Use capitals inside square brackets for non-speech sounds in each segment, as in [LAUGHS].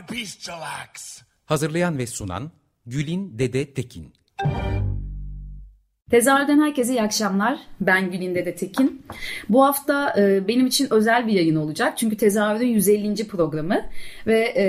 Bestial acts. Hazırlayan ve sunan Gülin Dede Tekin Tezahürden herkese iyi akşamlar. Ben Gülin Dede Tekin. Bu hafta e, benim için özel bir yayın olacak. Çünkü Tezahürün 150. programı ve e,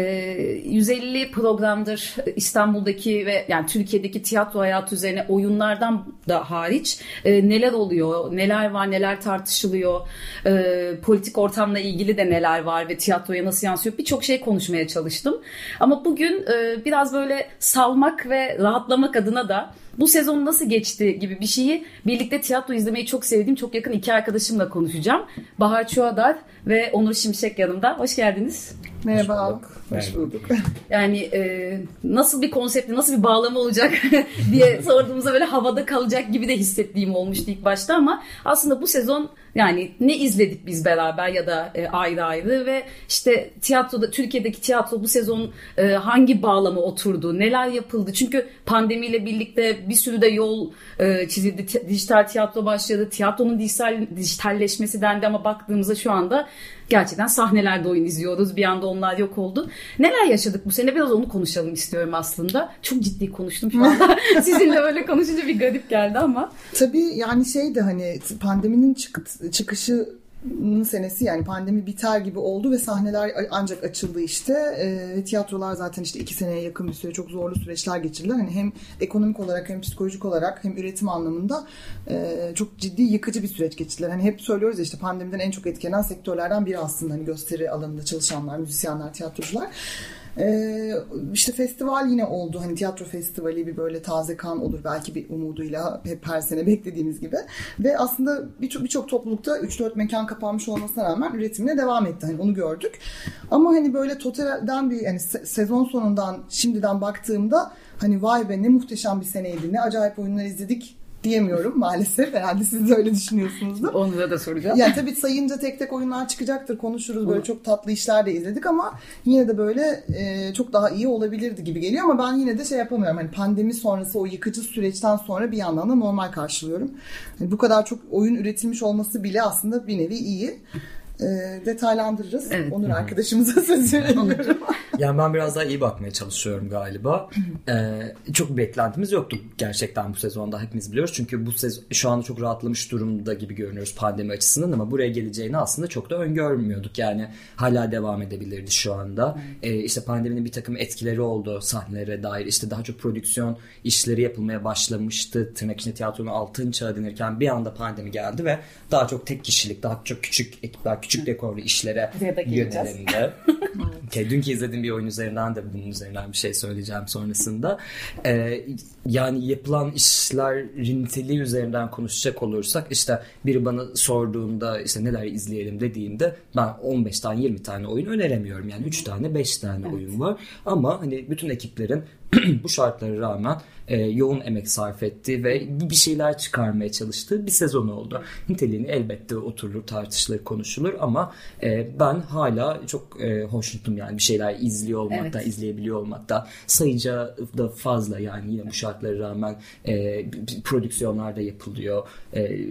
150 programdır İstanbul'daki ve yani Türkiye'deki tiyatro hayatı üzerine oyunlardan da hariç e, neler oluyor, neler var, neler tartışılıyor, e, politik ortamla ilgili de neler var ve tiyatroya nasıl yansıyor birçok şey konuşmaya çalıştım. Ama bugün e, biraz böyle salmak ve rahatlamak adına da bu sezon nasıl geçti gibi bir şeyi birlikte tiyatro izlemeyi çok sevdiğim çok yakın iki arkadaşımla konuşacağım. Bahar Çuadar ve Onur Şimşek yanımda. Hoş geldiniz. Merhaba. Hoş bulduk. Hoş bulduk. Yani e, nasıl bir konsepti, nasıl bir bağlama olacak [LAUGHS] diye sorduğumuzda böyle havada kalacak gibi de hissettiğim olmuştu ilk başta ama aslında bu sezon yani ne izledik biz beraber ya da e, ayrı ayrı ve işte tiyatroda Türkiye'deki tiyatro bu sezon e, hangi bağlama oturdu, neler yapıldı? Çünkü pandemiyle birlikte bir sürü de yol e, çizildi. Dijital tiyatro başladı. Tiyatronun dijital dijitalleşmesi dendi ama baktığımızda şu anda gerçekten sahnelerde oyun izliyoruz. Bir anda onlar yok oldu. Neler yaşadık bu sene biraz onu konuşalım istiyorum aslında. Çok ciddi konuştum şu anda. [LAUGHS] [LAUGHS] Sizinle böyle konuşunca bir garip geldi ama. Tabii yani şey de hani pandeminin çık çıkışı senesi yani pandemi biter gibi oldu ve sahneler ancak açıldı işte. E, tiyatrolar zaten işte iki seneye yakın bir süre çok zorlu süreçler geçirdiler. Hani hem ekonomik olarak hem psikolojik olarak hem üretim anlamında e, çok ciddi yıkıcı bir süreç geçirdiler. Hani hep söylüyoruz ya işte pandemiden en çok etkilenen sektörlerden biri aslında hani gösteri alanında çalışanlar, müzisyenler, tiyatrocular. Ee, işte festival yine oldu. Hani tiyatro festivali bir böyle taze kan olur belki bir umuduyla hep her sene [LAUGHS] beklediğimiz gibi. Ve aslında birçok birçok toplulukta 3-4 mekan kapanmış olmasına rağmen üretimine devam etti. Hani onu gördük. Ama hani böyle totalden bir yani sezon sonundan şimdiden baktığımda hani vay be ne muhteşem bir seneydi. Ne acayip oyunlar izledik diyemiyorum maalesef. Herhalde siz de öyle düşünüyorsunuzdur. Onu da, da soracağım. Yani tabii sayınca tek tek oyunlar çıkacaktır. Konuşuruz. Böyle çok tatlı işler de izledik ama yine de böyle e, çok daha iyi olabilirdi gibi geliyor ama ben yine de şey yapamıyorum. Hani pandemi sonrası o yıkıcı süreçten sonra bir yandan da normal karşılıyorum. Yani bu kadar çok oyun üretilmiş olması bile aslında bir nevi iyi e, detaylandırırız. Evet. Onur arkadaşımıza [LAUGHS] söz veriyorum. yani ben biraz daha iyi bakmaya çalışıyorum galiba. ee, çok bir beklentimiz yoktu gerçekten bu sezonda hepimiz biliyoruz. Çünkü bu sezon şu anda çok rahatlamış durumda gibi görünüyoruz pandemi açısından ama buraya geleceğini aslında çok da öngörmüyorduk. Yani hala devam edebilirdi şu anda. Ee, işte pandeminin bir takım etkileri oldu sahnelere dair. İşte daha çok prodüksiyon işleri yapılmaya başlamıştı. Tırnak içinde tiyatronun altın çağı denirken bir anda pandemi geldi ve daha çok tek kişilik, daha çok küçük ekipler, küçük dekorlu işlere yönelindi. [LAUGHS] okay, dünkü izlediğim bir oyun üzerinden de bunun üzerinden bir şey söyleyeceğim sonrasında. Ee, yani yapılan işlerin niteliği üzerinden konuşacak olursak işte biri bana sorduğunda işte neler izleyelim dediğinde ben 15 tane 20 tane oyun öneremiyorum. Yani 3 tane 5 tane evet. oyun var. Ama hani bütün ekiplerin bu şartlara rağmen e, yoğun emek sarf etti ve bir şeyler çıkarmaya çalıştığı bir sezon oldu. Niteliğini elbette oturulur, tartışılır, konuşulur ama e, ben hala çok e, hoşnutum yani bir şeyler izliyor olmakta, evet. izleyebiliyor olmakta. Sayıca da fazla yani yine bu şartlara rağmen e, prodüksiyonlar da yapılıyor. E,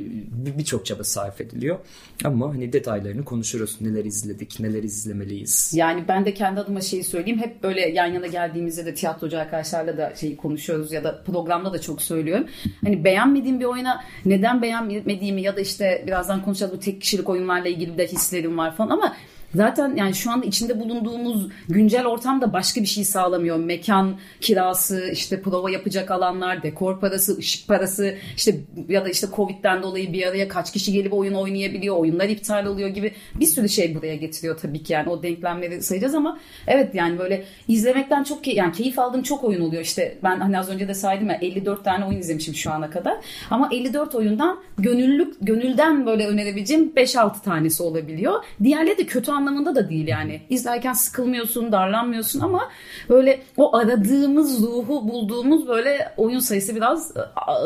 Birçok çaba sarf ediliyor. Ama hani detaylarını konuşuruz. Neler izledik, neler izlemeliyiz. Yani ben de kendi adıma şeyi söyleyeyim. Hep böyle yan yana geldiğimizde de tiyatrocu arkadaşlarla da şeyi konuşuyoruz ya da programda da çok söylüyorum. Hani beğenmediğim bir oyuna neden beğenmediğimi ya da işte birazdan konuşacağız bu tek kişilik oyunlarla ilgili de hislerim var falan ama zaten yani şu anda içinde bulunduğumuz güncel ortam da başka bir şey sağlamıyor. Mekan kirası, işte prova yapacak alanlar, dekor parası, ışık parası, işte ya da işte Covid'den dolayı bir araya kaç kişi gelip oyun oynayabiliyor, oyunlar iptal oluyor gibi bir sürü şey buraya getiriyor tabii ki yani o denklemleri sayacağız ama evet yani böyle izlemekten çok key yani keyif aldığım çok oyun oluyor. İşte ben hani az önce de saydım ya 54 tane oyun izlemişim şu ana kadar. Ama 54 oyundan gönüllülük gönülden böyle önerebileceğim 5-6 tanesi olabiliyor. Diğerleri de kötü anlamında da değil yani. İzlerken sıkılmıyorsun, darlanmıyorsun ama böyle o aradığımız ruhu bulduğumuz böyle oyun sayısı biraz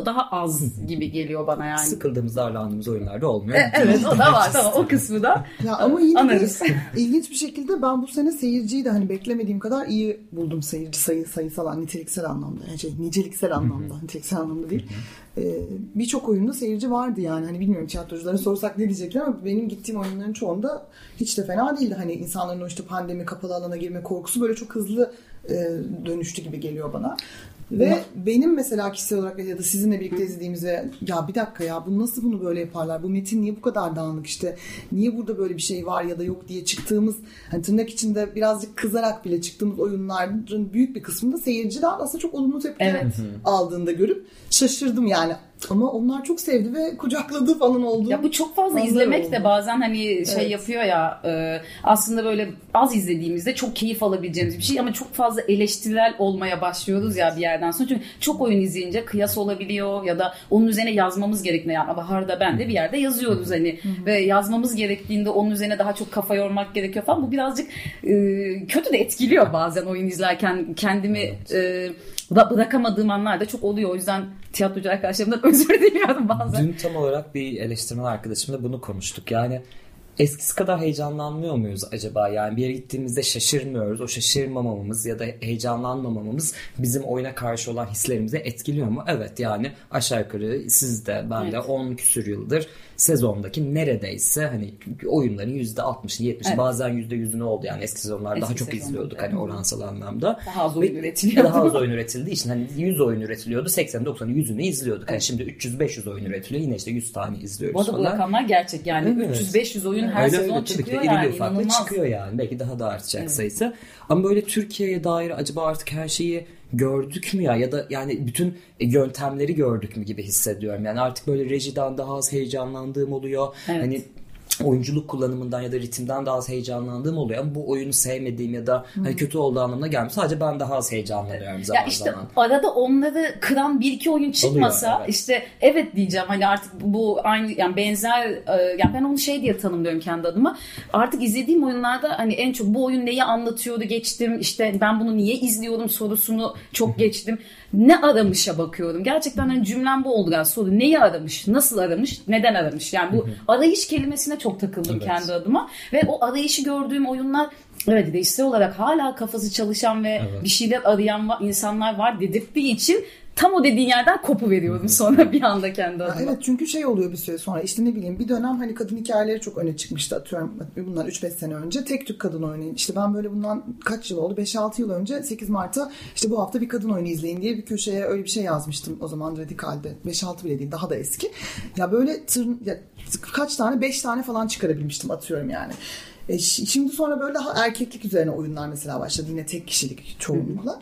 daha az gibi geliyor bana yani. Sıkıldığımız, darlandığımız oyunlarda olmuyor. E, evet o da var tamam o kısmı da ya ama yine anarız. de [LAUGHS] ilginç bir şekilde ben bu sene seyirciyi de hani beklemediğim kadar iyi buldum seyirci sayı sayısal niteliksel anlamda. Yani şey, niceliksel anlamda, niteliksel anlamda değil. Ee, Birçok oyunda seyirci vardı yani. Hani bilmiyorum tiyatroculara sorsak ne diyecekler ama benim gittiğim oyunların çoğunda hiç de fena değildi. Hani insanların o işte pandemi kapalı alana girme korkusu böyle çok hızlı e, dönüştü gibi geliyor bana. Ve Ama... benim mesela kişisel olarak ya da sizinle birlikte izlediğimizde ya bir dakika ya bu nasıl bunu böyle yaparlar? Bu metin niye bu kadar dağınık işte? Niye burada böyle bir şey var ya da yok diye çıktığımız hani tırnak içinde birazcık kızarak bile çıktığımız oyunların büyük bir kısmında seyirciler aslında çok olumlu tepkiler evet. aldığında görüp şaşırdım yani. Ama onlar çok sevdi ve kucakladı falan oldu. Ya bu çok fazla izlemek oldu. de bazen hani şey evet. yapıyor ya e, aslında böyle az izlediğimizde çok keyif alabileceğimiz bir şey ama çok fazla eleştirel olmaya başlıyoruz ya bir yerden sonra. Çünkü çok oyun izleyince kıyas olabiliyor ya da onun üzerine yazmamız gerektiğinde yani Bahar'da ben de bir yerde yazıyoruz hani ve yazmamız gerektiğinde onun üzerine daha çok kafa yormak gerekiyor falan. Bu birazcık e, kötü de etkiliyor bazen oyun izlerken kendimi e, bırakamadığım anlar da çok oluyor. O yüzden tiyatrocu arkadaşlarımdan [LAUGHS] özür diliyorum bazen. Dün tam olarak bir eleştirmen arkadaşımla bunu konuştuk. Yani eskisi kadar heyecanlanmıyor muyuz acaba? Yani bir yere gittiğimizde şaşırmıyoruz. O şaşırmamamız ya da heyecanlanmamamız bizim oyuna karşı olan hislerimizi etkiliyor mu? Evet yani aşağı yukarı siz de ben de evet. 10 küsür yıldır sezondaki neredeyse hani oyunların %60'ını 70'ini evet. bazen %100'ünü oldu yani eski sezonlarda eski daha çok izliyorduk hani oransal anlamda. Daha az oyun üretiliyordu. Daha az oyun üretildiği için hani 100 oyun üretiliyordu 80-90'ı 100'ünü izliyorduk. Hani şimdi 300-500 oyun üretiliyor yine işte 100 tane izliyoruz Bu arada falan. bu rakamlar gerçek yani evet. 300-500 oyun her öyle, sezon öyle, çıkıyor ki, yani inanılmaz. çıkıyor yani belki daha da artacak evet. sayısı. Ama böyle Türkiye'ye dair acaba artık her şeyi gördük mü ya ya da yani bütün yöntemleri gördük mü gibi hissediyorum. Yani artık böyle rejiden daha az heyecanlandığım oluyor. Evet. Hani oyunculuk kullanımından ya da ritimden daha az heyecanlandığım oluyor ama bu oyunu sevmediğim ya da hani kötü olduğu anlamına gelmiyor. Sadece ben daha az heyecanlanıyorum zaman ya işte zaman. arada onları kıran bir iki oyun çıkmasa Oluyor, evet. işte evet diyeceğim hani artık bu aynı yani benzer e, yani ben onu şey diye tanımlıyorum kendi adıma. Artık izlediğim oyunlarda hani en çok bu oyun neyi anlatıyordu geçtim işte ben bunu niye izliyorum sorusunu çok geçtim ne aramışa bakıyorum. Gerçekten hani cümlem bu oldu galiba soru. Neyi aramış? Nasıl aramış? Neden aramış? Yani bu arayış kelimesine çok takıldım evet. kendi adıma. Ve o arayışı gördüğüm oyunlar Evet değişsel olarak hala kafası çalışan ve evet. bir şeyler arayan insanlar var dedirttiği için tam o dediğin yerden kopu veriyorum sonra bir anda kendi adıma. Evet çünkü şey oluyor bir süre sonra işte ne bileyim bir dönem hani kadın hikayeleri çok öne çıkmıştı atıyorum bunlar 3-5 sene önce tek tük kadın oyunu işte ben böyle bundan kaç yıl oldu 5-6 yıl önce 8 Mart'ta işte bu hafta bir kadın oyunu izleyin diye bir köşeye öyle bir şey yazmıştım o zaman Radikal'de 5-6 bile değil daha da eski ya böyle tır, ya, kaç tane 5 tane falan çıkarabilmiştim atıyorum yani. E, şimdi sonra böyle erkeklik üzerine oyunlar mesela başladı. Yine tek kişilik çoğunlukla.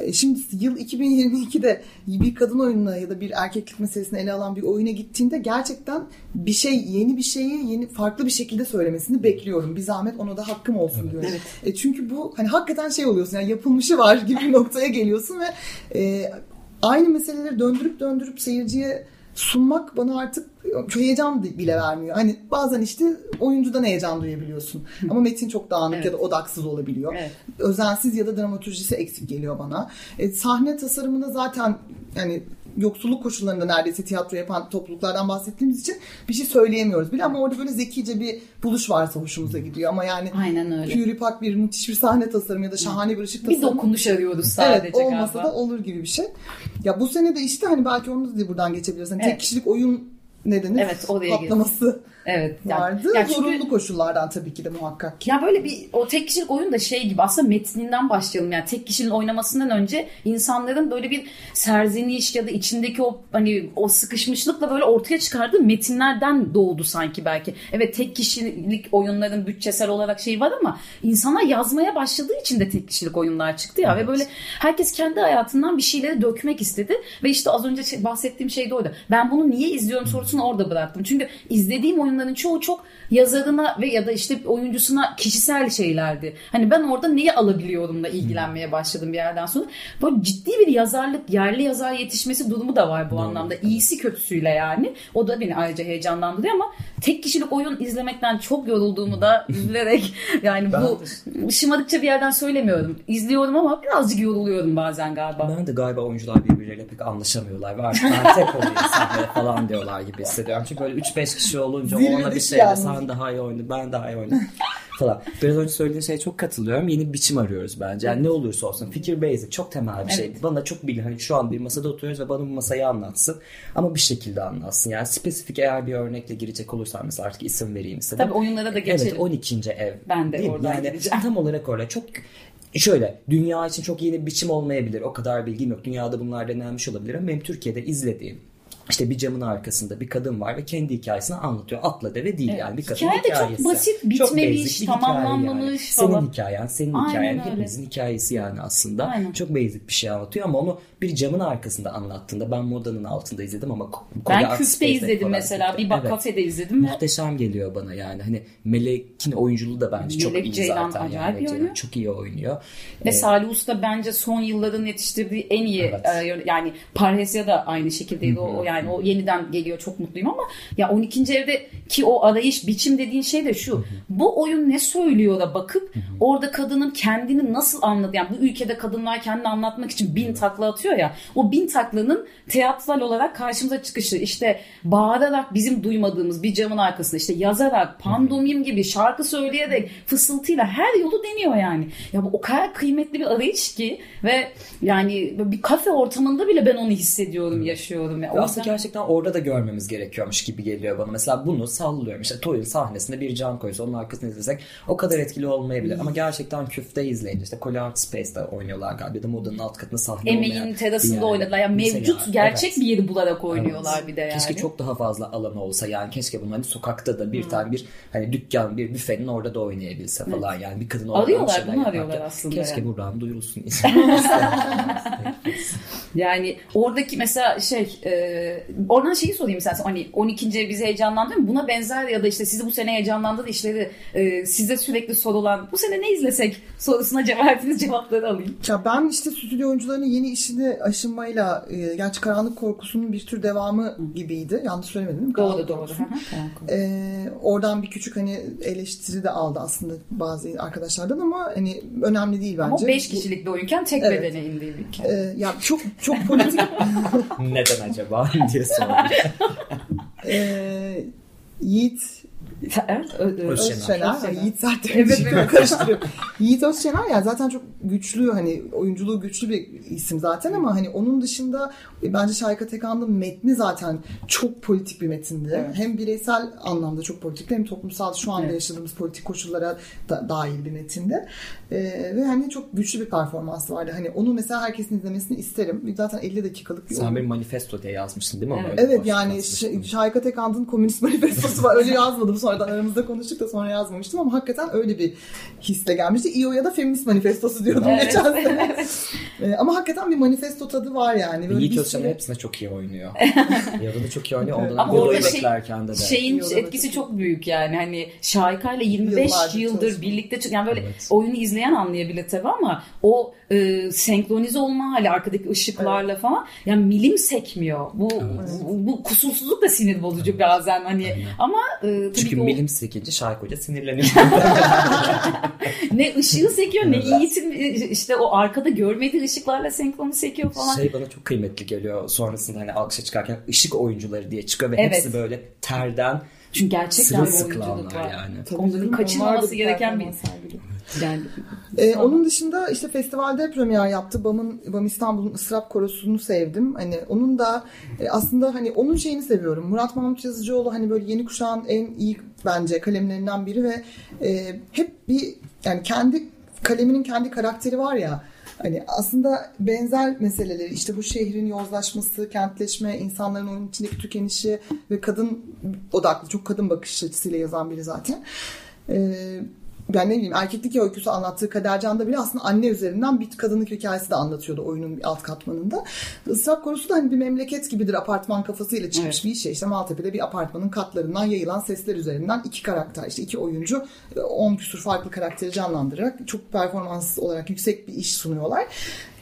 E, şimdi yıl 2022'de bir kadın oyununa ya da bir erkeklik meselesini ele alan bir oyuna gittiğinde gerçekten bir şey yeni bir şeyi yeni farklı bir şekilde söylemesini bekliyorum. Bir zahmet ona da hakkım olsun evet. diyorum. Evet. E, çünkü bu hani hakikaten şey oluyorsun yani yapılmışı var gibi bir noktaya geliyorsun ve e, aynı meseleleri döndürüp döndürüp seyirciye sunmak bana artık heyecan bile vermiyor. Hani bazen işte oyuncudan heyecan duyabiliyorsun. Ama metin çok dağınık evet. ya da odaksız olabiliyor. Evet. Özensiz ya da dramaturjisi eksik geliyor bana. E, sahne tasarımında zaten yani yoksulluk koşullarında neredeyse tiyatro yapan topluluklardan bahsettiğimiz için bir şey söyleyemiyoruz bile ama orada böyle zekice bir buluş varsa hoşumuza gidiyor ama yani Aynen öyle. Puripak bir müthiş bir sahne tasarımı ya da şahane bir ışık tasarımı. Bir dokunuş arıyoruz sadece evet, olmasa galiba. da olur gibi bir şey. Ya bu sene de işte hani belki onu da buradan geçebiliriz. Hani evet. Tek kişilik oyun nedeni evet, patlaması Evet. vardı. Yani Zorunlu çünkü, koşullardan tabii ki de muhakkak. Ya böyle bir o tek kişilik oyun da şey gibi aslında metninden başlayalım. Yani tek kişinin oynamasından önce insanların böyle bir serzeniş ya da içindeki o hani o sıkışmışlıkla böyle ortaya çıkardığı metinlerden doğdu sanki belki. Evet tek kişilik oyunların bütçesel olarak şey var ama insana yazmaya başladığı için de tek kişilik oyunlar çıktı ya evet. ve böyle herkes kendi hayatından bir şeyleri dökmek istedi ve işte az önce bahsettiğim şey de oydu. Ben bunu niye izliyorum sorusunu orada bıraktım. Çünkü izlediğim oyunların çoğu çok yazarına ve ya da işte oyuncusuna kişisel şeylerdi. Hani ben orada neyi alabiliyorumla ilgilenmeye başladım bir yerden sonra. Böyle ciddi bir yazarlık, yerli yazar yetişmesi durumu da var bu Doğru. anlamda. İyisi kötüsüyle yani. O da beni ayrıca heyecanlandırıyor ama tek kişilik oyun izlemekten çok yorulduğumu da üzülerek [LAUGHS] yani bu şımarıkça bir yerden söylemiyorum. İzliyorum ama birazcık yoruluyorum bazen galiba. Ben de galiba oyuncular birbirleriyle pek anlaşamıyorlar. Var ben tek olayım sahnede falan diyorlar gibi hissediyorum. Çünkü böyle 3-5 kişi olunca [LAUGHS] ona bir şeyle sen daha iyi oynadın ben daha iyi oynadım [LAUGHS] falan. Biraz önce söylediğin şeye çok katılıyorum. Yeni biçim arıyoruz bence. Yani ne olursa olsun fikir basic çok temel bir şey. Evet. Bana çok bil hani şu an bir masada oturuyoruz ve bana bu masayı anlatsın. Ama bir şekilde anlatsın. Yani spesifik eğer bir örnekle girecek olursam mesela artık isim vereyim istedim. Tabii oyunlara da geçelim. Evet 12. ev. Ben de oradan yani, gireceğim. Tam olarak orada çok Şöyle dünya için çok yeni bir biçim olmayabilir. O kadar bilgim yok. Dünyada bunlar denenmiş olabilir ama benim Türkiye'de izlediğim işte bir camın arkasında bir kadın var ve kendi hikayesini anlatıyor. Atla deve değil evet. yani bir kadın Hikaye de hikayesi. çok basit, bitmemiş, çok tamamlanmamış yani. falan. Senin hikayen, senin Aynen hikayen, öyle. hepimizin hikayesi yani aslında. Aynen. Çok basic bir şey anlatıyor ama onu bir camın arkasında anlattığında ben modanın altında izledim ama Ben Küf'te izledim mesela. Bir bak evet. kafede izledim. Muhteşem geliyor bana yani. Hani Melek'in oyunculuğu da bence Melek çok iyi Ceylan zaten. Acayip yani. oynuyor. Çok iyi oynuyor. Ve ee, Salih Usta bence son yılların yetiştirdiği en iyi evet. e, yani Parhesya da aynı şekildeydi. o, yani o yeniden geliyor çok mutluyum ama ya 12. evde ki o arayış biçim dediğin şey de şu. bu oyun ne söylüyor da bakıp orada kadının kendini nasıl anladı yani bu ülkede kadınlar kendini anlatmak için bin takla atıyor ya. O bin taklanın teatral olarak karşımıza çıkışı işte bağırarak bizim duymadığımız bir camın arkasında işte yazarak pandomim gibi şarkı söyleyerek fısıltıyla her yolu deniyor yani. Ya bu o kadar kıymetli bir arayış ki ve yani bir kafe ortamında bile ben onu hissediyorum, yaşıyorum. Ya. Aslında gerçekten orada da görmemiz gerekiyormuş gibi geliyor bana. Mesela bunu sallıyorum. İşte Toy'un sahnesinde bir can koysa onun arkasını izlesek o kadar etkili olmayabilir. Ama gerçekten küfte izleyince işte Collier Art Space'de oynuyorlar galiba. Ya da modanın alt katında sahne Emeğin terasında yani. oynadılar. Yani mevcut Mesela, gerçek evet. bir yeri bularak oynuyorlar evet. bir de yani. Keşke çok daha fazla alanı olsa yani. Keşke bunu hani sokakta da bir hmm. tane bir hani dükkan bir büfenin orada da oynayabilse falan. Evet. Yani bir kadın orada Arıyorlar bunu arıyorlar aslında. Keşke yani. buradan duyulsun. [LAUGHS] [LAUGHS] yani oradaki mesela şey e, oradan şeyi sorayım sen hani 12. bizi heyecanlandırıyor mu? Buna benzer ya da işte sizi bu sene heyecanlandıran işleri e, size sürekli sorulan bu sene ne izlesek sorusuna cevap [LAUGHS] cevapları alayım. Ya ben işte stüdyo oyuncularının yeni işini aşınmayla e, gerçi karanlık korkusunun bir tür devamı gibiydi. Yanlış söylemedim değil mi? Doğru doğru. e, oradan bir küçük hani eleştiri de aldı aslında bazı arkadaşlardan ama hani önemli değil bence. Ama 5 kişilik bir oyunken tek evet. bedene indi bir. E, ya çok çok politik. [LAUGHS] Neden acaba [LAUGHS] diye sordum. [LAUGHS] e, Yiğit Özşener. Özşener. Yiğit zaten evet, karıştırıyor. [LAUGHS] Yiğit Özşener ya zaten çok güçlü hani oyunculuğu güçlü bir isim zaten ama hani onun dışında e, bence Şayka Tekan'ın metni zaten çok politik bir metindi. Evet. Hem bireysel anlamda çok politik hem toplumsal şu anda evet. yaşadığımız politik koşullara da dahil bir metindi. Ee, ve hani çok güçlü bir performans vardı. Hani onu mesela herkesin izlemesini isterim. Zaten 50 dakikalık bir Sen bir manifesto diye yazmışsın değil mi? Evet, evet yani Şayka Tekan'ın komünist manifestosu var. Öyle yazmadım sonradan aramızda konuştuk da sonra yazmamıştım ama hakikaten öyle bir hisle gelmişti. İO'ya da feminist manifestosu diyordum evet. geçen sene. [LAUGHS] ee, ama hakikaten bir manifesto tadı var yani. Böyle Yiğit Özcan'ın hepsinde çok iyi oynuyor. [LAUGHS] Yarı da çok iyi oynuyor. Ondan ama orada şey, beklerken de. Şeyin etkisi çok büyük yani. Hani ile 25 Yıllardır yıldır birlikte yani böyle evet. oyunu izleyen anlayabilir tabii ama o e, senkronize olma hali arkadaki ışıklarla evet. falan yani milim sekmiyor. Bu, evet. bu, bu kusursuzluk da sinir bozucu evet. bazen hani Aynen. ama e, Çünkü milim sekince Şahik Hoca sinirleniyor. [LAUGHS] ne ışığı sekiyor ne Yiğit'in işte o arkada görmediği ışıklarla senkronu sekiyor falan. Şey bana çok kıymetli geliyor sonrasında hani alkışa çıkarken ışık oyuncuları diye çıkıyor ve evet. hepsi böyle terden çünkü gerçekten bir oyunculuk var. Yani. Tabii Onların kaçınmaması gereken bir Yani Ee, onun dışında işte festivalde premier yaptı. BAM'ın BAM İstanbul'un ıstırap korosunu sevdim. Hani onun da e, aslında hani onun şeyini seviyorum. Murat Mahmut Yazıcıoğlu hani böyle yeni kuşağın en iyi bence kalemlerinden biri ve e, hep bir yani kendi kaleminin kendi karakteri var ya Hani aslında benzer meseleleri işte bu şehrin yozlaşması, kentleşme, insanların onun içindeki tükenişi ve kadın odaklı, çok kadın bakış açısıyla yazan biri zaten. Ee, yani ne bileyim erkeklik öyküsü anlattığı Kadercan'da bile aslında anne üzerinden bir kadınlık hikayesi de anlatıyordu oyunun alt katmanında. Israk konusu da hani bir memleket gibidir apartman kafasıyla çıkmış evet. bir şey. İşte Maltepe'de bir apartmanın katlarından yayılan sesler üzerinden iki karakter işte iki oyuncu 10 küsur farklı karakteri canlandırarak çok performans olarak yüksek bir iş sunuyorlar.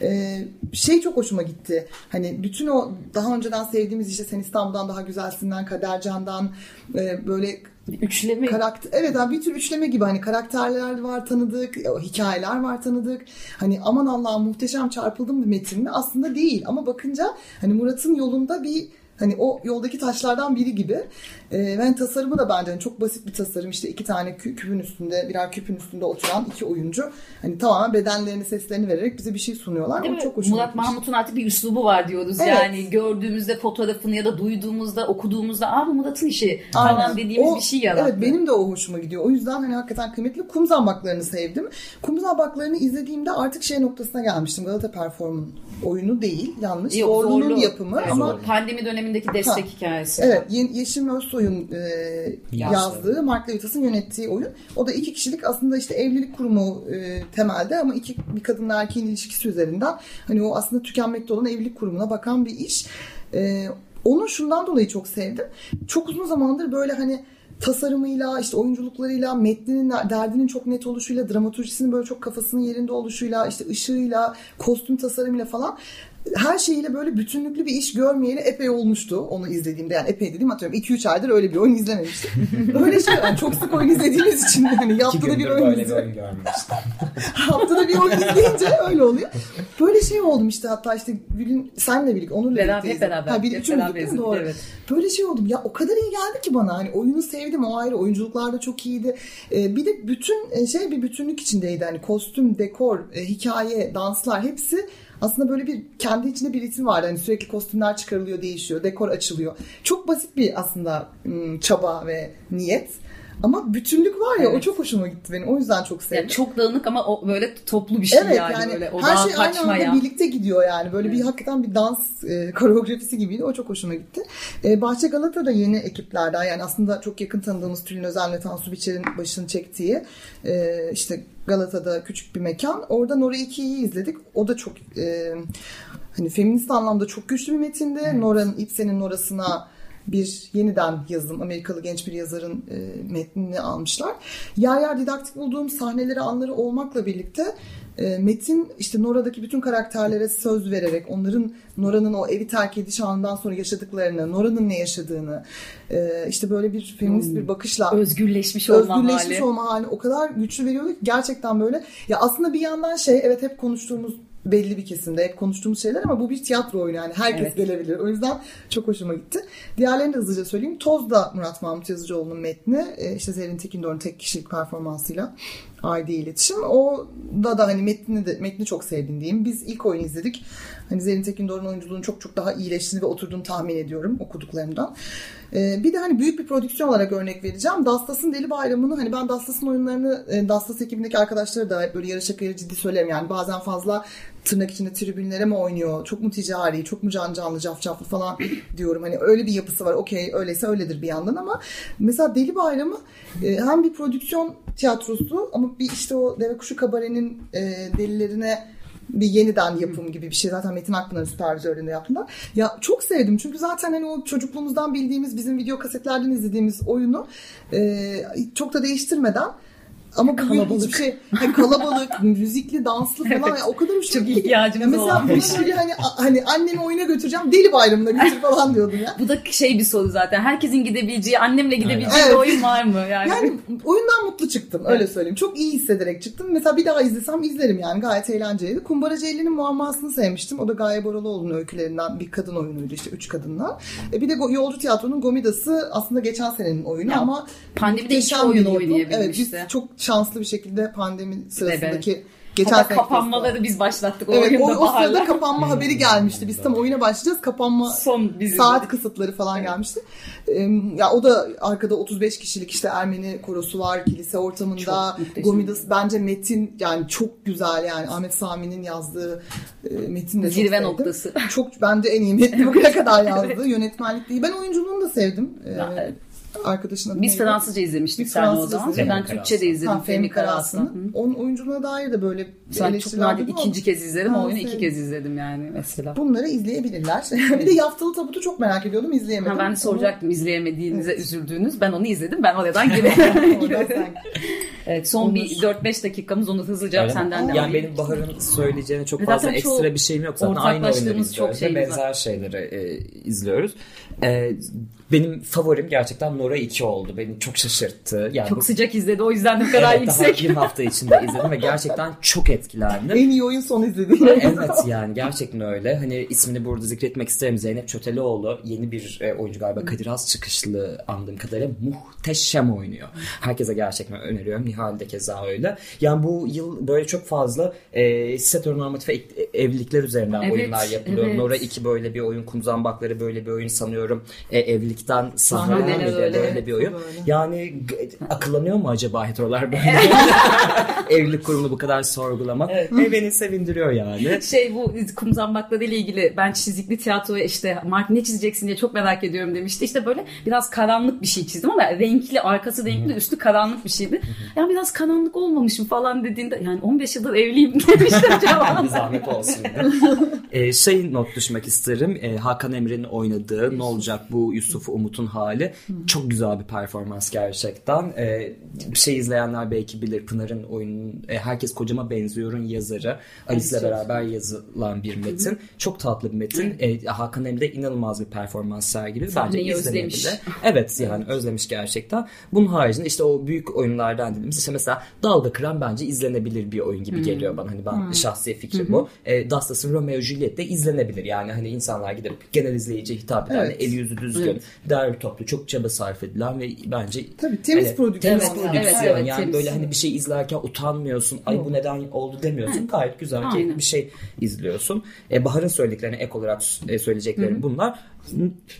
Ee, şey çok hoşuma gitti. Hani bütün o daha önceden sevdiğimiz işte Sen İstanbul'dan daha güzelsinden Kadercan'dan e, böyle Üçleme. Karakter, evet abi bir tür üçleme gibi hani karakterler var tanıdık, hikayeler var tanıdık. Hani aman Allah'ım muhteşem çarpıldım bir metin mi? Aslında değil ama bakınca hani Murat'ın yolunda bir Hani o yoldaki taşlardan biri gibi. E, ben tasarımı da bence hani çok basit bir tasarım. İşte iki tane küpün üstünde, birer küpün üstünde oturan iki oyuncu. Hani tamamen bedenlerini, seslerini vererek bize bir şey sunuyorlar. Değil o mi? çok hoşuma Murat Mahmut'un artık bir üslubu var diyoruz. Evet. Yani gördüğümüzde fotoğrafını ya da duyduğumuzda, okuduğumuzda aa bu Murat'ın işi Aynen. falan dediğimiz o, bir şey yarattı. Evet benim de o hoşuma gidiyor. O yüzden hani hakikaten kıymetli. Kum zambaklarını sevdim. Kum zambaklarını izlediğimde artık şey noktasına gelmiştim. Galata Perform'un oyunu değil. Yanlış. Yok, zorlu. yapımı. Evet, ama pandemi dönemindeki destek ha. hikayesi. Evet. Yeşim Özsoy'un e, yazdığı, Mark Levitas'ın yönettiği oyun. O da iki kişilik aslında işte evlilik kurumu e, temelde ama iki bir kadınla erkeğin ilişkisi üzerinden hani o aslında tükenmekte olan evlilik kurumuna bakan bir iş. E, onu şundan dolayı çok sevdim. Çok uzun zamandır böyle hani tasarımıyla, işte oyunculuklarıyla, metninin derdinin çok net oluşuyla, dramaturjisinin böyle çok kafasının yerinde oluşuyla, işte ışığıyla, kostüm tasarımıyla falan her şeyiyle böyle bütünlüklü bir iş görmeyeli epey olmuştu onu izlediğimde. Yani epey dediğim atıyorum 2-3 aydır öyle bir oyun izlememiştim. [LAUGHS] Böyle şey yani çok sık oyun izlediğimiz için hani haftada bir oyun izledim. [LAUGHS] haftada bir oyun izleyince öyle oluyor. Böyle şey oldum işte hatta işte Gül'ün senle birlikte onunla beraber, birlikte hep beraber. Ha, bir hep beraber mi? Doğru. Evet. Böyle şey oldum. Ya o kadar iyi geldi ki bana. Hani oyunu sevdim o ayrı. Oyunculuklar da çok iyiydi. Ee, bir de bütün e, şey bir bütünlük içindeydi. Hani kostüm, dekor, e, hikaye, danslar hepsi aslında böyle bir kendi içinde bir ritim vardı. Hani sürekli kostümler çıkarılıyor, değişiyor, dekor açılıyor. Çok basit bir aslında çaba ve niyet. Ama bütünlük var ya evet. o çok hoşuma gitti benim. O yüzden çok sevdim. Yani çok dağınık ama o böyle toplu bir şey evet, yani. yani böyle her şey aynı anda ya. birlikte gidiyor yani. Böyle evet. bir hakikaten bir dans e, koreografisi gibiydi. O çok hoşuma gitti. E, Bahçe Galata da yeni ekiplerden yani aslında çok yakın tanıdığımız Tülin Özel ve Tansu Biçer'in başını çektiği e, işte Galata'da küçük bir mekan. Orada Nora 2'yi izledik. O da çok e, hani feminist anlamda çok güçlü bir metinde. Evet. Nora'nın İpsen'in Nora'sına bir yeniden yazım Amerikalı genç bir yazarın e, metnini almışlar. Yer yer didaktik bulduğum sahneleri anları olmakla birlikte e, metin işte Nora'daki bütün karakterlere söz vererek onların Nora'nın o evi terk ediş anından sonra yaşadıklarını, Nora'nın ne yaşadığını e, işte böyle bir feminist hmm. bir bakışla özgürleşmiş olma özgürleşmiş hali. olma hali o kadar güçlü veriyordu ki gerçekten böyle ya aslında bir yandan şey evet hep konuştuğumuz belli bir kesimde hep konuştuğumuz şeyler ama bu bir tiyatro oyunu yani herkes evet. gelebilir. O yüzden çok hoşuma gitti. Diğerlerini de hızlıca söyleyeyim. Toz da Murat Mahmut Yazıcıoğlu'nun metni. E, işte Zerrin Tekindor'un tek kişilik performansıyla ID iletişim. O da da hani metni de metni çok sevdim diyeyim. Biz ilk oyunu izledik. Hani Zerrin Tekindor'un oyunculuğunu çok çok daha iyileştiğini ve oturduğunu tahmin ediyorum okuduklarımdan. Ee, bir de hani büyük bir prodüksiyon olarak örnek vereceğim. Dastas'ın Deli Bayramı'nı hani ben Dastas'ın oyunlarını e, Dastas ekibindeki arkadaşları da böyle yarı şakayla ciddi söyleyeyim. Yani bazen fazla tırnak içinde tribünlere mi oynuyor? Çok mu ticari, çok mu can canlı, cafcaflı falan [CLEARS THROAT] diyorum. Hani öyle bir yapısı var. Okey öyleyse öyledir bir yandan ama mesela Deli Bayramı e, hem bir prodüksiyon tiyatrosu ama bir işte o Deve Kuşu Kabare'nin e, delilerine bir yeniden yapım gibi bir şey. Zaten Metin Akpınar'ın süpervizörlüğünde yaptılar. Ya çok sevdim çünkü zaten hani o çocukluğumuzdan bildiğimiz bizim video kasetlerden izlediğimiz oyunu e, çok da değiştirmeden ama kalabalık. Hiçbir şey, hani kalabalık, [LAUGHS] müzikli, danslı falan evet. ya, o kadar hoşuma Çok ihtiyacımız ya mesela olan şey. hani, hani annemi oyuna götüreceğim deli bayramına götür falan diyordum ya. [LAUGHS] Bu da şey bir soru zaten. Herkesin gidebileceği, annemle gidebileceği evet. bir oyun var mı? Yani, yani oyundan mutlu çıktım öyle evet. söyleyeyim. Çok iyi hissederek çıktım. Mesela bir daha izlesem izlerim yani gayet eğlenceliydi. Kumbara Ceylin'in muammasını sevmiştim. O da Gaye Boraloğlu'nun öykülerinden bir kadın oyunuydu işte üç kadınla. E bir de Yolcu Tiyatro'nun Gomidası aslında geçen senenin oyunu ya, ama pandemide iki oyun oynayabilmişti. Evet biz çok şanslı bir şekilde pandemi sırasındaki Evet. geçen Hatta kapanmaları biz başlattık o Evet, oyunda o, o sırada kapanma haberi gelmişti. Biz tam oyuna başlayacağız. Kapanma Son bizim. saat kısıtları falan gelmişti. Ee, ya o da arkada 35 kişilik işte Ermeni korosu var kilise ortamında. Gomidas bence metin yani çok güzel yani Ahmet Sami'nin yazdığı e, metin de çok Zirve noktası. Çok bence en iyi metni bugüne kadar [LAUGHS] yazdı. Yönetmenlik değil. Ben oyunculuğunu da sevdim. Ee, Ya, arkadaşın adı Biz neydi? Fransızca izlemiştik Biz sen o Fransızca zaman. izledik. Ben Türkçe de izledim. Ha, Fehmi Karas'ın. Karas'ın. Onun oyunculuğuna dair de böyle Sen çok eleştiriler nadir ikinci kez izledim. Ha, O oyunu iki kez izledim yani mesela. Bunları izleyebilirler. [LAUGHS] bir de Yaftalı Tabut'u çok merak ediyordum izleyemedim. Ha, ben de soracaktım izleyemediğinize üzüldüğünüz. Ben onu izledim. Ben oradan [LAUGHS] sen- [LAUGHS] evet, son bir 4-5 dakikamız onu hızlıca Öyle senden de Yani benim Bahar'ın söyleyeceğine çok Zaten fazla çok ekstra bir şeyim yok. Zaten aynı oyunları çok izliyoruz var. benzer şeyleri e, izliyoruz. E, benim favorim gerçekten Nora 2 oldu. Beni çok şaşırttı. Yani Çok bu- sıcak izledi o yüzden de bu kadar Evet, daha yüksek. bir hafta içinde izledim ve gerçekten çok etkilendim. en iyi oyun son izlediğim. evet yani gerçekten öyle. Hani ismini burada zikretmek isterim. Zeynep Çötelioğlu yeni bir e, oyuncu galiba. Kadir Has çıkışlı andığım kadarıyla muhteşem oynuyor. Herkese gerçekten öneriyorum. Nihal de keza öyle. Yani bu yıl böyle çok fazla e, heteronormatif e- evlilikler üzerinden Evet, oyunlar yapılıyor. evet. Nora 2 böyle bir oyun. Kum Zambakları böyle bir oyun sanıyorum. E, evlilikten Sahneler bir de öyle. böyle bir oyun. Böyle. Yani akıllanıyor mu acaba heterolar böyle? [LAUGHS] Evlilik kurumunu bu kadar sorgulamak. Ve beni sevindiriyor yani. Şey bu kum zambakları ile ilgili ben çizikli tiyatroya işte Mark ne çizeceksin diye çok merak ediyorum demişti. İşte böyle biraz karanlık bir şey çizdim ama renkli arkası renkli üstü karanlık bir şeydi. Ya biraz karanlık olmamışım falan dediğinde yani 15 yıldır evliyim [LAUGHS] demiştim [LAUGHS] bir zahmet olsun. ee, şey not düşmek isterim. Ee, Hakan Emre'nin oynadığı Ne Olacak Bu Yusuf Umut'un hali. Çok güzel bir performans gerçekten. Ee, bir şey izleyenler belki bilir. Pınar'ın oyunun e, Herkes Kocama Benziyor'un yazarı. Alice'le beraber yazılan bir metin. Çok tatlı bir metin. Ee, Hakan Emre inanılmaz bir performans sergiliyor. Bence izlenebilir. Evet yani özlemiş gerçekten. Bunun haricinde işte o büyük oyunlardan dediğimiz işte mesela Dalga Kıran bence izlenebilir bir oyun gibi geliyor bana. Hani ben şahsi fikrim bu. E, Dastas'ın Romeo Juliet de izlenebilir. Yani hani insanlar gidip genel izleyiciye hitap eden Evet. eli yüzü düzgün, derli toplu, çok çaba sarf edilen ve bence Tabii, temiz Evet, prodüksiyon. Temiz Evet, prodüksiyon. evet, yani temiz. böyle hani bir şey izlerken utanmıyorsun. Ay bu neden oldu demiyorsun. Gayet güzel keyifli Aynen. bir şey izliyorsun. E, Bahar'ın söylediklerine ek olarak e, söyleyeceklerim bunlar.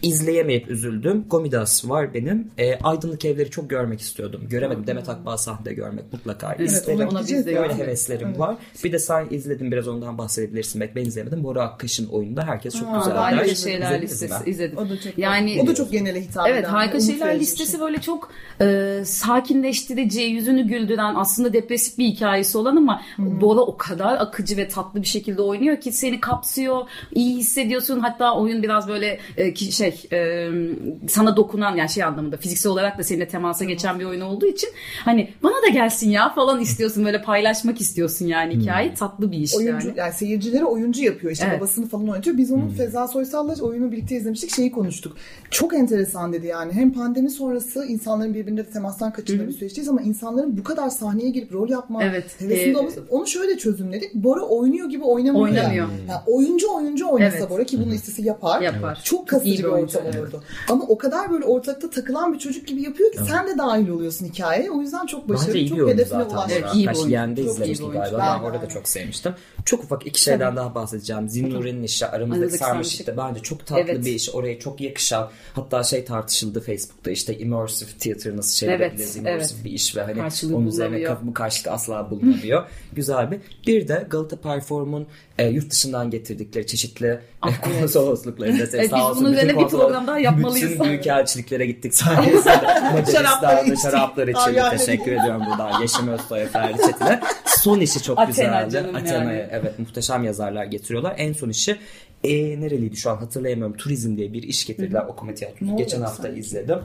İzleyemeyip üzüldüm. Gomidas var benim. E, Aydınlık Evleri çok görmek istiyordum. Göremedim. Demet Akbağ sahnede görmek mutlaka isterim. ona biz de görmedik. heveslerim var. Bir de sen izledin biraz ondan bahsedebilirsin. Belki ben izlemedim. Bora Akkış'ın oyununda herkes çok Aa, güzel. harika şeyler listesi mi? izledim. O da çok Yani o da çok genele hitap Evet eden, harika şeyler listesi şey. böyle çok e, sakinleştirici, yüzünü güldüren aslında depresif bir hikayesi olan ama Bora o kadar akıcı ve tatlı bir şekilde oynuyor ki seni kapsıyor, iyi hissediyorsun. Hatta oyun biraz böyle e, ki- şey e, sana dokunan yani şey anlamında fiziksel olarak da seninle temasa geçen bir oyun olduğu için hani bana da gelsin ya falan istiyorsun böyle paylaşmak istiyorsun yani hikaye tatlı bir iş oyuncu yani. yani. seyircileri oyuncu yapıyor işte Evet. babasını falan oynatıyor. Biz onun Feza Soysal'la oyunu birlikte izlemiştik şeyi konuştuk. Çok enteresan dedi yani hem pandemi sonrası insanların birbirine temastan kaçındığı bir süreçteyiz ama insanların bu kadar sahneye girip rol yapma Evet. hevesinde Ee, olması onu şöyle çözümledik. Bora oynuyor gibi oynamıyor. Oynamıyor. Yani. Yani oyuncu oyuncu oynasa Evet. Bora ki bunu istese yapar. Yapar. Çok kasıcı İyi bir, ortam evet. olurdu. Ama o kadar böyle ortalıkta takılan bir çocuk gibi yapıyor ki sen de dahil oluyorsun hikayeye. O yüzden çok başarılı, Bence iyi bir çok hedefine ulaştı. Evet, Evet, iyi bir Kaç Çok iyi izlemiştik galiba. Ben Ben de orada da çok sevmiştim. Çok ufak iki şeyden daha bahsedeceğim. Zinnuri'nin işi aramızdaki da bence çok tatlı Evet. bir iş. Oraya çok yakışan. Hatta şey tartışıldı Facebook'ta işte immersive theater nasıl çevirebiliriz? Evet, immersive evet. bir iş ve hani Karşılığı onun üzerine kapı karşılık asla bulunamıyor. [LAUGHS] Güzel bir. Bir de Galata Perform'un e, yurt dışından getirdikleri çeşitli Ah, [LAUGHS] e, konsolosluklarında [LAUGHS] Evet, sağ bunun bütün üzerine bir program daha yapmalıyız. Bütün büyükelçiliklere gittik sayesinde. [LAUGHS] Macaristan'da şaraplar için Ay, teşekkür ediyorum buradan. Yeşim Özsoy'a, Ferdi Çetin'e. Son işi çok Athena güzeldi. Athena'ya yani. evet muhteşem yazarlar getiriyorlar. En son işi e, nereliydi şu an hatırlayamıyorum. Turizm diye bir iş getirdiler okuma tiyatrosu. Geçen hafta sanki? izledim.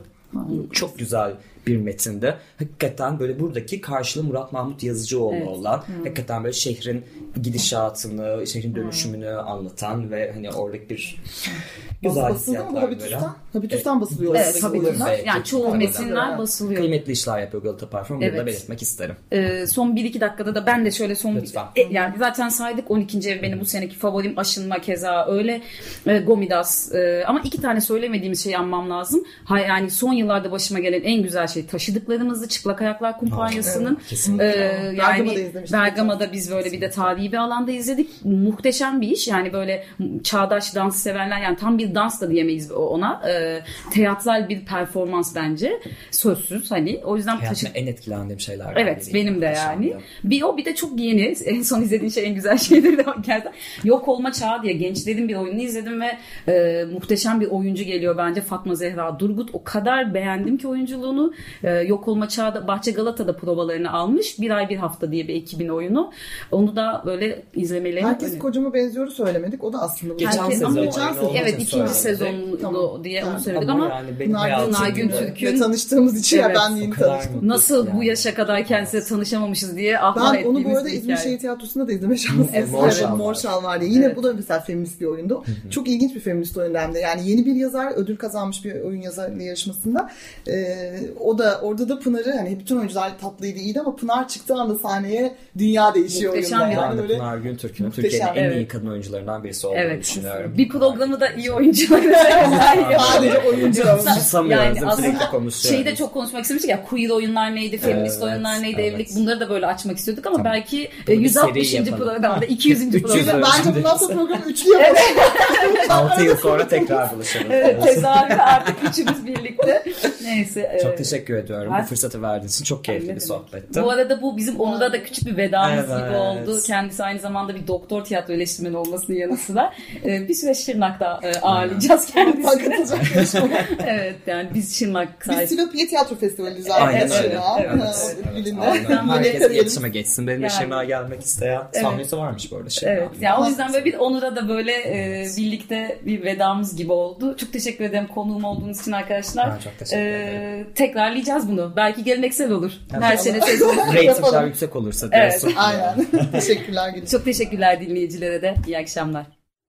Çok güzel bir metinde. Hakikaten böyle buradaki karşılığı Murat Mahmut Yazıcıoğlu Evet. olan hakikaten böyle şehrin gidişatını, şehrin dönüşümünü anlatan ve hani oradaki bir güzel hissiyatlar veren. Habitus'tan? Habitus'tan basılıyor. Evet, oyunlar. Evet. Yani çoğu Evet. metinler Evet. basılıyor. Kıymetli işler yapıyor Galata Parfüm. Bunu da Evet. belirtmek isterim. Ee, son 1-2 dakikada da ben de şöyle son Lütfen. E, yani zaten saydık 12. ev benim bu seneki favorim aşınma keza öyle E, Gomidas E, ama iki tane söylemediğimiz şeyi anmam lazım. Ha, yani son yıllarda başıma gelen en güzel şey taşıdıklarımızdı. Çıplak Ayaklar Kumpanyası'nın. Evet, Bergama'da yani. Bergama'da biz böyle bir de tarihi bir alanda izledik. Muhteşem bir iş. Yani böyle çağdaş dans sevenler yani tam bir dans da diyemeyiz ona. Ee, teatral bir performans bence. Sözsüz hani. O yüzden taşı... En etkilendiğim şeylerden Evet benim de yani. Bir o bir de çok yeni. [LAUGHS] En son izlediğin şey en güzel şeydir de gerçekten. Yok Olma Çağı diye gençlerin bir oyununu izledim ve e, muhteşem bir oyuncu geliyor bence Fatma Zehra Durgut. O kadar beğendim ki oyunculuğunu. E, Yok Olma Çağı'da Bahçe Galata'da provalarını almış. Bir ay bir hafta diye bir ekibin oyunu. Onu da böyle izlemelerini Herkes öneririm. kocama benziyoru söylemedik. O da aslında bu. Geçen Herkes- sezon. ama geçen sezon. Evet ikinci sezonu Tamam. diye onu Yani söyledik Ama, ama, yani Nagün Türk'ün- ve tanıştığımız için ya Evet. ben yeni tanıştım. nasıl yani. bu yaşa kadar kendisiyle tanışamamışız diye ahlar Ben onu bu arada İzmir. Şehir Tiyatrosu'nda da izleme şansım Evet. Mor var diye. Yine Evet. bu da mesela feminist bir oyundu. Çok ilginç bir feminist oyun hem de. Yani yeni bir yazar ödül kazanmış bir oyun yazarlığı yarışmasında. Ee, o da orada da Pınar'ı hani bütün oyuncular tatlıydı iyiydi ama Pınar çıktığı anda sahneye dünya değişiyor Muhteşem oyunda. Yani de böyle Pınar Güntürk'ün Türkiye'nin en iyi evet. kadın oyuncularından birisi olduğunu Evet. düşünüyorum. Bir programı da iyi oyuncular [LAUGHS] üzerinden yapalım. sadece oyuncu. [LAUGHS] Susamıyoruz, yani sürekli aslında konuşuyoruz. şeyde çok konuşmak istemiştik ya queer oyunlar neydi, feminist Evet, oyunlar neydi, evet. evlilik bunları da böyle açmak istiyorduk ama Tamam. belki e, Bunu bir 160. seri yapalım. programda 200. 300 programda Bence bundan sonra programı üçlü [LAUGHS] yapalım. 6 yıl sonra tekrar buluşalım. Evet, tezahür artık üçümüz birlikte. Neyse. Çok e, teşekkür ediyorum. ben- Bu fırsatı verdiğiniz için çok keyifli bir sohbetti. Bu arada bu bizim Onur'a da küçük bir vedamız Evet. gibi oldu. Kendisi aynı zamanda bir doktor tiyatro eleştirmeni olmasının yanı sıra. e, bir süre Şırnak'ta e, ağırlayacağız kendisini. [LAUGHS] Evet yani biz Şırnak Biz sayesinde. Silopiye Tiyatro Festivali Evet, Aynen öyle. evet, evet. Aynen. Herkes iletişime geçsin. Benim Yani. yaşıma gelmek isteyen Evet. sahnesi varmış bu arada. Şırnak. Evet. Yani o yüzden böyle bir Onur'a da böyle e, birlikte bir vedamız gibi oldu. Çok teşekkür ederim konuğum olduğunuz için arkadaşlar. Ben çok teşekkür ederim. E, tekrarlayacağız bunu. Belki geleneksel olur. Evet. Her sene sezon. [LAUGHS] Ratingler Yapalım. yüksek olursa Evet. diyorsun. Aynen. [LAUGHS] Teşekkürler Gül. Çok teşekkürler dinleyicilere de. İyi akşamlar.